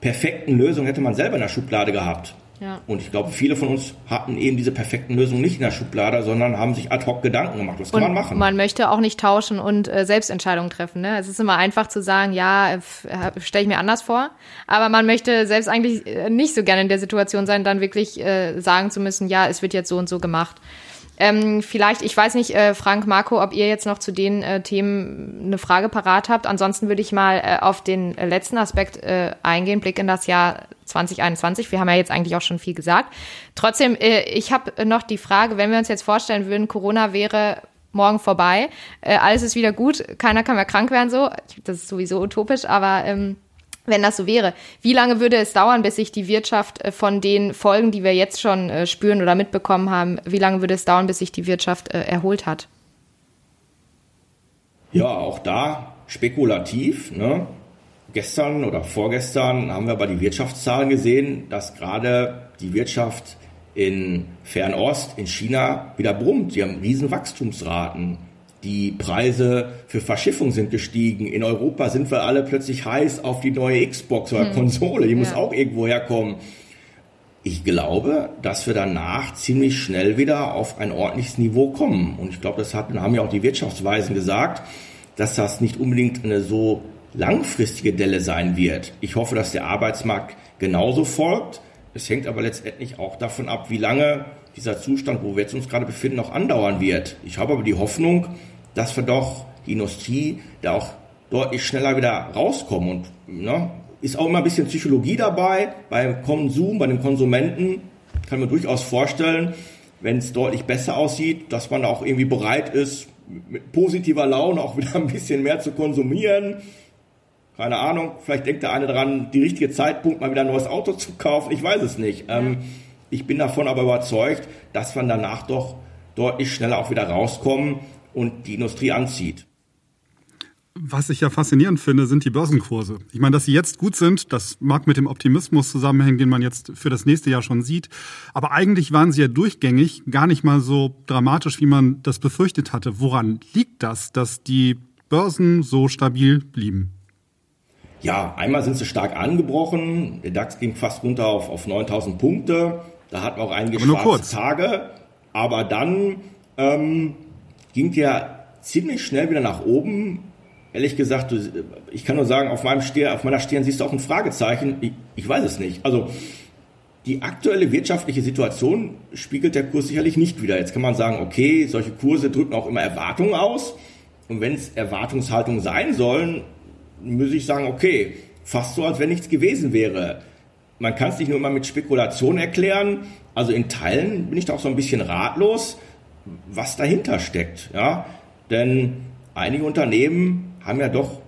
perfekten Lösungen hätte man selber in der Schublade gehabt. Ja. Und ich glaube, viele von uns hatten eben diese perfekten Lösungen nicht in der Schublade, sondern haben sich ad hoc Gedanken gemacht. Was kann und man machen? Man möchte auch nicht tauschen und äh, Selbstentscheidungen treffen. Ne? Es ist immer einfach zu sagen, ja, stelle ich mir anders vor. Aber man möchte selbst eigentlich äh, nicht so gerne in der Situation sein, dann wirklich äh, sagen zu müssen, ja, es wird jetzt so und so gemacht. Ähm, vielleicht, ich weiß nicht, äh, Frank, Marco, ob ihr jetzt noch zu den äh, Themen eine Frage parat habt. Ansonsten würde ich mal äh, auf den letzten Aspekt äh, eingehen, Blick in das Jahr 2021. Wir haben ja jetzt eigentlich auch schon viel gesagt. Trotzdem, äh, ich habe noch die Frage, wenn wir uns jetzt vorstellen würden, Corona wäre morgen vorbei, äh, alles ist wieder gut, keiner kann mehr krank werden, so. Das ist sowieso utopisch, aber ähm, wenn das so wäre. Wie lange würde es dauern, bis sich die Wirtschaft äh, von den Folgen, die wir jetzt schon äh, spüren oder mitbekommen haben, wie lange würde es dauern, bis sich die Wirtschaft äh, erholt hat? Ja, auch da spekulativ. Ne? Gestern oder vorgestern haben wir bei die Wirtschaftszahlen gesehen, dass gerade die Wirtschaft in Fernost, in China wieder brummt. Sie haben riesen Wachstumsraten. Die Preise für Verschiffung sind gestiegen. In Europa sind wir alle plötzlich heiß auf die neue Xbox oder hm. Konsole. Die ja. muss auch irgendwo herkommen. Ich glaube, dass wir danach ziemlich schnell wieder auf ein ordentliches Niveau kommen. Und ich glaube, das hatten, haben ja auch die Wirtschaftsweisen gesagt, dass das nicht unbedingt eine so langfristige Delle sein wird. Ich hoffe, dass der Arbeitsmarkt genauso folgt. Es hängt aber letztendlich auch davon ab, wie lange dieser Zustand, wo wir jetzt uns gerade befinden, noch andauern wird. Ich habe aber die Hoffnung, dass wir doch die Industrie da auch deutlich schneller wieder rauskommen. Und ne, ist auch immer ein bisschen Psychologie dabei beim Konsum, bei den Konsumenten. Kann man durchaus vorstellen, wenn es deutlich besser aussieht, dass man auch irgendwie bereit ist, mit positiver Laune auch wieder ein bisschen mehr zu konsumieren. Keine Ahnung, vielleicht denkt der eine dran, die richtige Zeitpunkt, mal wieder ein neues Auto zu kaufen. Ich weiß es nicht. Ja. Ähm, ich bin davon aber überzeugt, dass wir danach doch deutlich schneller auch wieder rauskommen und die Industrie anzieht. Was ich ja faszinierend finde, sind die Börsenkurse. Ich meine, dass sie jetzt gut sind, das mag mit dem Optimismus zusammenhängen, den man jetzt für das nächste Jahr schon sieht. Aber eigentlich waren sie ja durchgängig gar nicht mal so dramatisch, wie man das befürchtet hatte. Woran liegt das, dass die Börsen so stabil blieben? Ja, einmal sind sie stark angebrochen. Der DAX ging fast runter auf, auf 9000 Punkte. Da hatten wir auch einige schwarze Tage. Aber dann ähm, ging der ziemlich schnell wieder nach oben. Ehrlich gesagt, ich kann nur sagen, auf, meinem Stirn, auf meiner Stirn siehst du auch ein Fragezeichen. Ich, ich weiß es nicht. Also die aktuelle wirtschaftliche Situation spiegelt der Kurs sicherlich nicht wieder. Jetzt kann man sagen, okay, solche Kurse drücken auch immer Erwartungen aus. Und wenn es Erwartungshaltungen sein sollen, muss ich sagen, okay, fast so, als wenn nichts gewesen wäre man kann es nicht nur immer mit Spekulation erklären. Also in Teilen bin ich da auch so ein bisschen ratlos, was dahinter steckt. Ja? Denn einige Unternehmen haben ja doch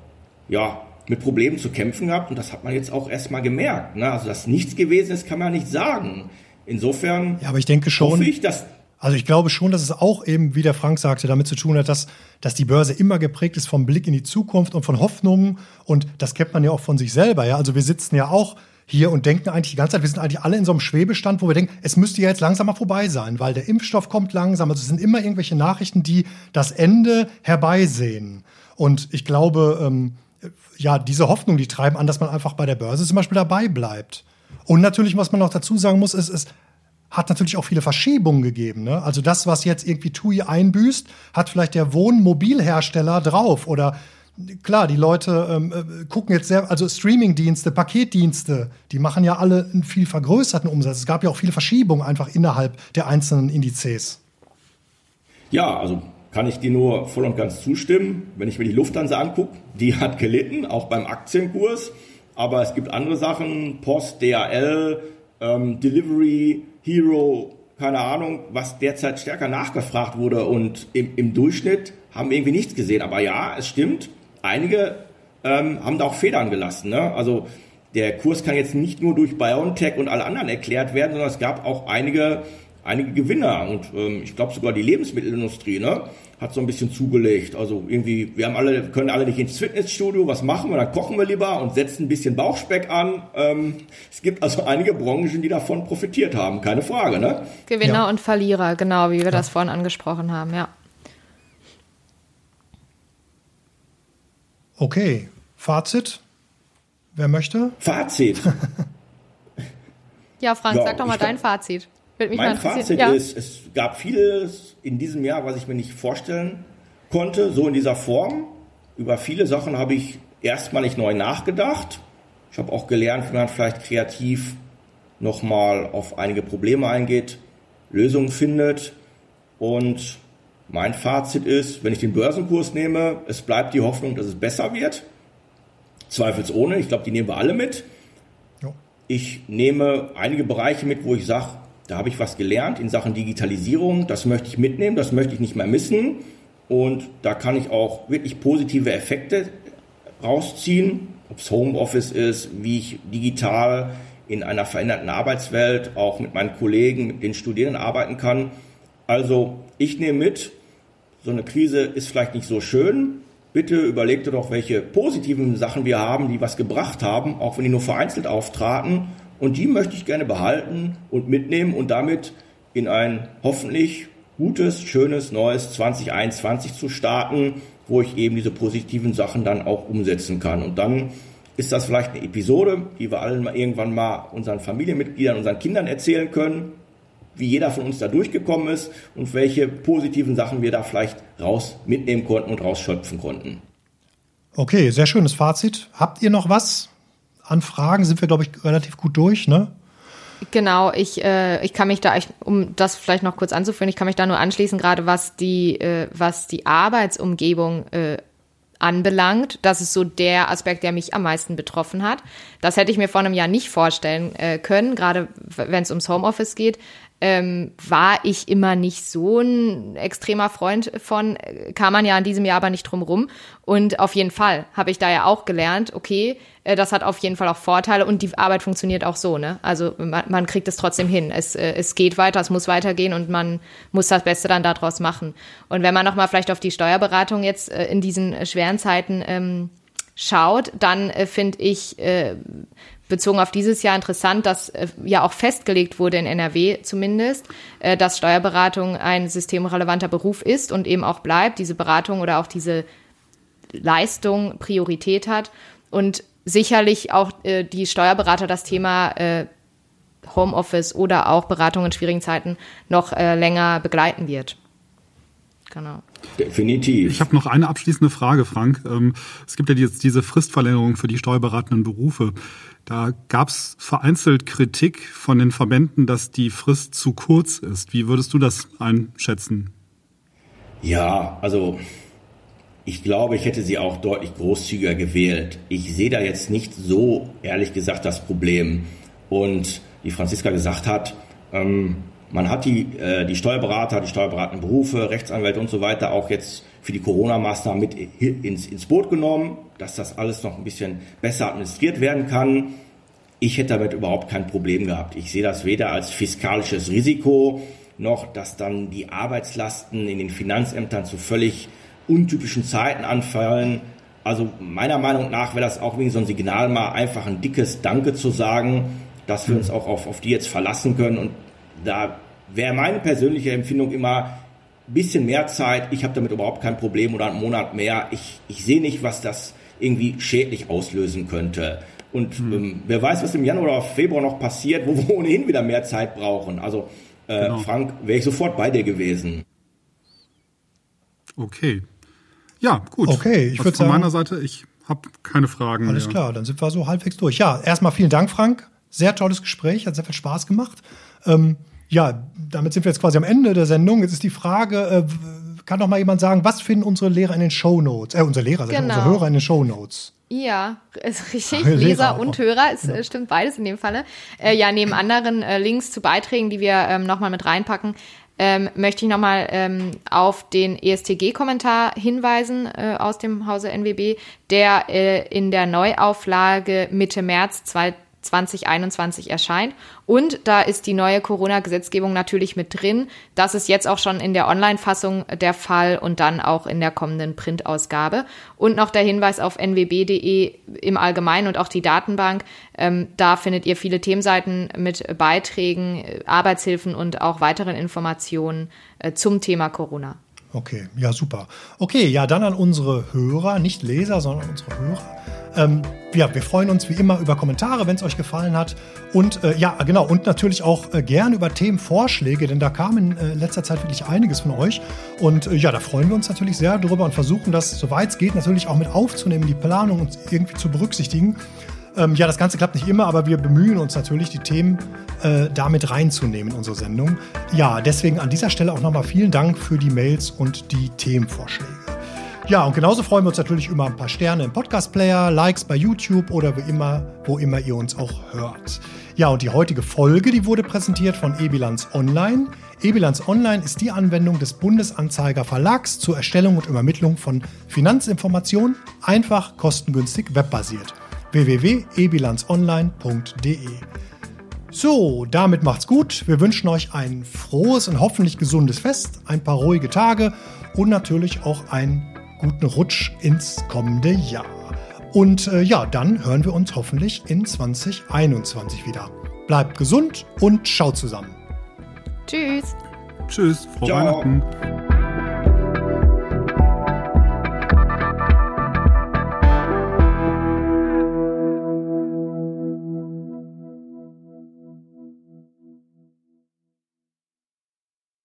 ja, mit Problemen zu kämpfen gehabt und das hat man jetzt auch erstmal gemerkt. Ne? Also, dass nichts gewesen ist, kann man nicht sagen. Insofern ja, aber ich denke schon, hoffe ich, dass also ich glaube schon, dass es auch eben, wie der Frank sagte, damit zu tun hat, dass, dass die Börse immer geprägt ist vom Blick in die Zukunft und von Hoffnungen. Und das kennt man ja auch von sich selber. Ja? Also wir sitzen ja auch hier und denken eigentlich die ganze Zeit, wir sind eigentlich alle in so einem Schwebestand, wo wir denken, es müsste ja jetzt langsam mal vorbei sein, weil der Impfstoff kommt langsam. Also es sind immer irgendwelche Nachrichten, die das Ende herbeisehen. Und ich glaube, ähm, ja, diese Hoffnung, die treiben an, dass man einfach bei der Börse zum Beispiel dabei bleibt. Und natürlich, was man noch dazu sagen muss, ist, es hat natürlich auch viele Verschiebungen gegeben. Ne? Also das, was jetzt irgendwie TUI einbüßt, hat vielleicht der Wohnmobilhersteller drauf oder klar, die Leute ähm, äh, gucken jetzt sehr, also Streamingdienste, Paketdienste, die machen ja alle einen viel vergrößerten Umsatz. Es gab ja auch viele Verschiebungen einfach innerhalb der einzelnen Indizes. Ja, also kann ich dir nur voll und ganz zustimmen. Wenn ich mir die Lufthansa angucke, die hat gelitten, auch beim Aktienkurs. Aber es gibt andere Sachen, Post, DHL, ähm, Delivery, Hero, keine Ahnung, was derzeit stärker nachgefragt wurde. Und im, im Durchschnitt haben wir irgendwie nichts gesehen. Aber ja, es stimmt, einige ähm, haben da auch Federn gelassen. Ne? Also der Kurs kann jetzt nicht nur durch BioNTech und alle anderen erklärt werden, sondern es gab auch einige, einige Gewinner. Und ähm, ich glaube sogar die Lebensmittelindustrie ne, hat so ein bisschen zugelegt. Also irgendwie, wir haben alle, können alle nicht ins Fitnessstudio, was machen wir? Dann kochen wir lieber und setzen ein bisschen Bauchspeck an. Ähm, es gibt also einige Branchen, die davon profitiert haben, keine Frage. Ne? Gewinner ja. und Verlierer, genau, wie wir ja. das vorhin angesprochen haben, ja. Okay, Fazit? Wer möchte? Fazit. ja, Frank, ja, sag doch mal dein Fazit. mein Fazit ja. ist, es gab vieles in diesem Jahr, was ich mir nicht vorstellen konnte, so in dieser Form. Über viele Sachen habe ich erstmalig neu nachgedacht. Ich habe auch gelernt, wie man vielleicht kreativ nochmal auf einige Probleme eingeht, Lösungen findet. Und mein Fazit ist, wenn ich den Börsenkurs nehme, es bleibt die Hoffnung, dass es besser wird. Zweifelsohne. Ich glaube, die nehmen wir alle mit. Ja. Ich nehme einige Bereiche mit, wo ich sage, da habe ich was gelernt in Sachen Digitalisierung. Das möchte ich mitnehmen, das möchte ich nicht mehr missen. Und da kann ich auch wirklich positive Effekte rausziehen, ob es Homeoffice ist, wie ich digital in einer veränderten Arbeitswelt auch mit meinen Kollegen, mit den Studierenden arbeiten kann. Also ich nehme mit, so eine Krise ist vielleicht nicht so schön, bitte überleg dir doch, welche positiven Sachen wir haben, die was gebracht haben, auch wenn die nur vereinzelt auftraten. Und die möchte ich gerne behalten und mitnehmen und damit in ein hoffentlich gutes, schönes, neues 2021 zu starten, wo ich eben diese positiven Sachen dann auch umsetzen kann. Und dann ist das vielleicht eine Episode, die wir allen mal irgendwann mal unseren Familienmitgliedern, unseren Kindern erzählen können wie jeder von uns da durchgekommen ist und welche positiven Sachen wir da vielleicht raus mitnehmen konnten und rausschöpfen konnten. Okay, sehr schönes Fazit. Habt ihr noch was an Fragen? Sind wir, glaube ich, relativ gut durch, ne? Genau, ich, äh, ich kann mich da, um das vielleicht noch kurz anzuführen, ich kann mich da nur anschließen, gerade was die, äh, was die Arbeitsumgebung äh, anbelangt. Das ist so der Aspekt, der mich am meisten betroffen hat. Das hätte ich mir vor einem Jahr nicht vorstellen äh, können, gerade wenn es ums Homeoffice geht ähm, war ich immer nicht so ein extremer Freund von, kam man ja in diesem Jahr aber nicht drum rum. Und auf jeden Fall habe ich da ja auch gelernt, okay, äh, das hat auf jeden Fall auch Vorteile und die Arbeit funktioniert auch so, ne? Also man, man kriegt es trotzdem hin. Es, äh, es geht weiter, es muss weitergehen und man muss das Beste dann daraus machen. Und wenn man nochmal vielleicht auf die Steuerberatung jetzt äh, in diesen schweren Zeiten ähm, schaut, dann äh, finde ich, äh, bezogen auf dieses Jahr interessant, dass äh, ja auch festgelegt wurde in NRW zumindest, äh, dass Steuerberatung ein systemrelevanter Beruf ist und eben auch bleibt, diese Beratung oder auch diese Leistung Priorität hat und sicherlich auch äh, die Steuerberater das Thema äh, Homeoffice oder auch Beratung in schwierigen Zeiten noch äh, länger begleiten wird. Genau. Definitiv. Ich habe noch eine abschließende Frage, Frank. Ähm, es gibt ja jetzt diese Fristverlängerung für die steuerberatenden Berufe. Da gab es vereinzelt Kritik von den Verbänden, dass die Frist zu kurz ist. Wie würdest du das einschätzen? Ja, also ich glaube, ich hätte sie auch deutlich großzügiger gewählt. Ich sehe da jetzt nicht so, ehrlich gesagt, das Problem. Und wie Franziska gesagt hat, ähm, man hat die, äh, die Steuerberater, die steuerberatenden Berufe, Rechtsanwälte und so weiter auch jetzt für die Corona-Maßnahmen mit ins, ins Boot genommen, dass das alles noch ein bisschen besser administriert werden kann. Ich hätte damit überhaupt kein Problem gehabt. Ich sehe das weder als fiskalisches Risiko noch, dass dann die Arbeitslasten in den Finanzämtern zu völlig untypischen Zeiten anfallen. Also meiner Meinung nach wäre das auch wegen so ein Signal mal einfach ein dickes Danke zu sagen, dass wir uns auch auf, auf die jetzt verlassen können. Und da wäre meine persönliche Empfindung immer, bisschen mehr Zeit, ich habe damit überhaupt kein Problem oder einen Monat mehr. Ich, ich sehe nicht, was das irgendwie schädlich auslösen könnte. Und hm. ähm, wer weiß, was im Januar oder Februar noch passiert, wo wir ohnehin wieder mehr Zeit brauchen. Also äh, genau. Frank, wäre ich sofort bei dir gewesen. Okay. Ja, gut. Okay, ich würde sagen. Von meiner Seite, ich habe keine Fragen. Alles mehr. klar, dann sind wir so halbwegs durch. Ja, erstmal vielen Dank, Frank. Sehr tolles Gespräch, hat sehr viel Spaß gemacht. Ähm, ja, damit sind wir jetzt quasi am Ende der Sendung. Jetzt ist die Frage, äh, kann doch mal jemand sagen, was finden unsere Lehrer in den Shownotes? Äh, unsere Lehrer, Genau. unsere Hörer in den Shownotes. Ja, ist richtig. Lehrer Leser auch. und Hörer, es äh, stimmt beides in dem Falle. Äh, ja, neben anderen äh, Links zu Beiträgen, die wir ähm, nochmal mit reinpacken, ähm, möchte ich nochmal ähm, auf den ESTG-Kommentar hinweisen äh, aus dem Hause NWB, der äh, in der Neuauflage Mitte März 2021 erscheint. Und da ist die neue Corona-Gesetzgebung natürlich mit drin. Das ist jetzt auch schon in der Online-Fassung der Fall und dann auch in der kommenden Printausgabe. Und noch der Hinweis auf nwb.de im Allgemeinen und auch die Datenbank. Ähm, da findet ihr viele Themenseiten mit Beiträgen, Arbeitshilfen und auch weiteren Informationen äh, zum Thema Corona. Okay, ja, super. Okay, ja, dann an unsere Hörer, nicht Leser, sondern unsere Hörer. Ähm, ja, wir freuen uns wie immer über Kommentare, wenn es euch gefallen hat. Und äh, ja, genau, und natürlich auch äh, gerne über Themenvorschläge, denn da kam in äh, letzter Zeit wirklich einiges von euch. Und äh, ja, da freuen wir uns natürlich sehr drüber und versuchen das, soweit es geht, natürlich auch mit aufzunehmen, die Planung und irgendwie zu berücksichtigen. Ähm, ja, das Ganze klappt nicht immer, aber wir bemühen uns natürlich, die Themen äh, damit reinzunehmen in unsere Sendung. Ja, deswegen an dieser Stelle auch nochmal vielen Dank für die Mails und die Themenvorschläge. Ja, und genauso freuen wir uns natürlich über ein paar Sterne im Podcast-Player, Likes bei YouTube oder wie immer, wo immer ihr uns auch hört. Ja, und die heutige Folge, die wurde präsentiert von eBilanz Online. eBilanz Online ist die Anwendung des Bundesanzeiger Verlags zur Erstellung und Übermittlung von Finanzinformationen, einfach, kostengünstig, webbasiert. www.ebilanzonline.de so, damit macht's gut. Wir wünschen euch ein frohes und hoffentlich gesundes Fest, ein paar ruhige Tage und natürlich auch einen guten Rutsch ins kommende Jahr. Und äh, ja, dann hören wir uns hoffentlich in 2021 wieder. Bleibt gesund und schaut zusammen. Tschüss! Tschüss, frohe Ciao. Weihnachten.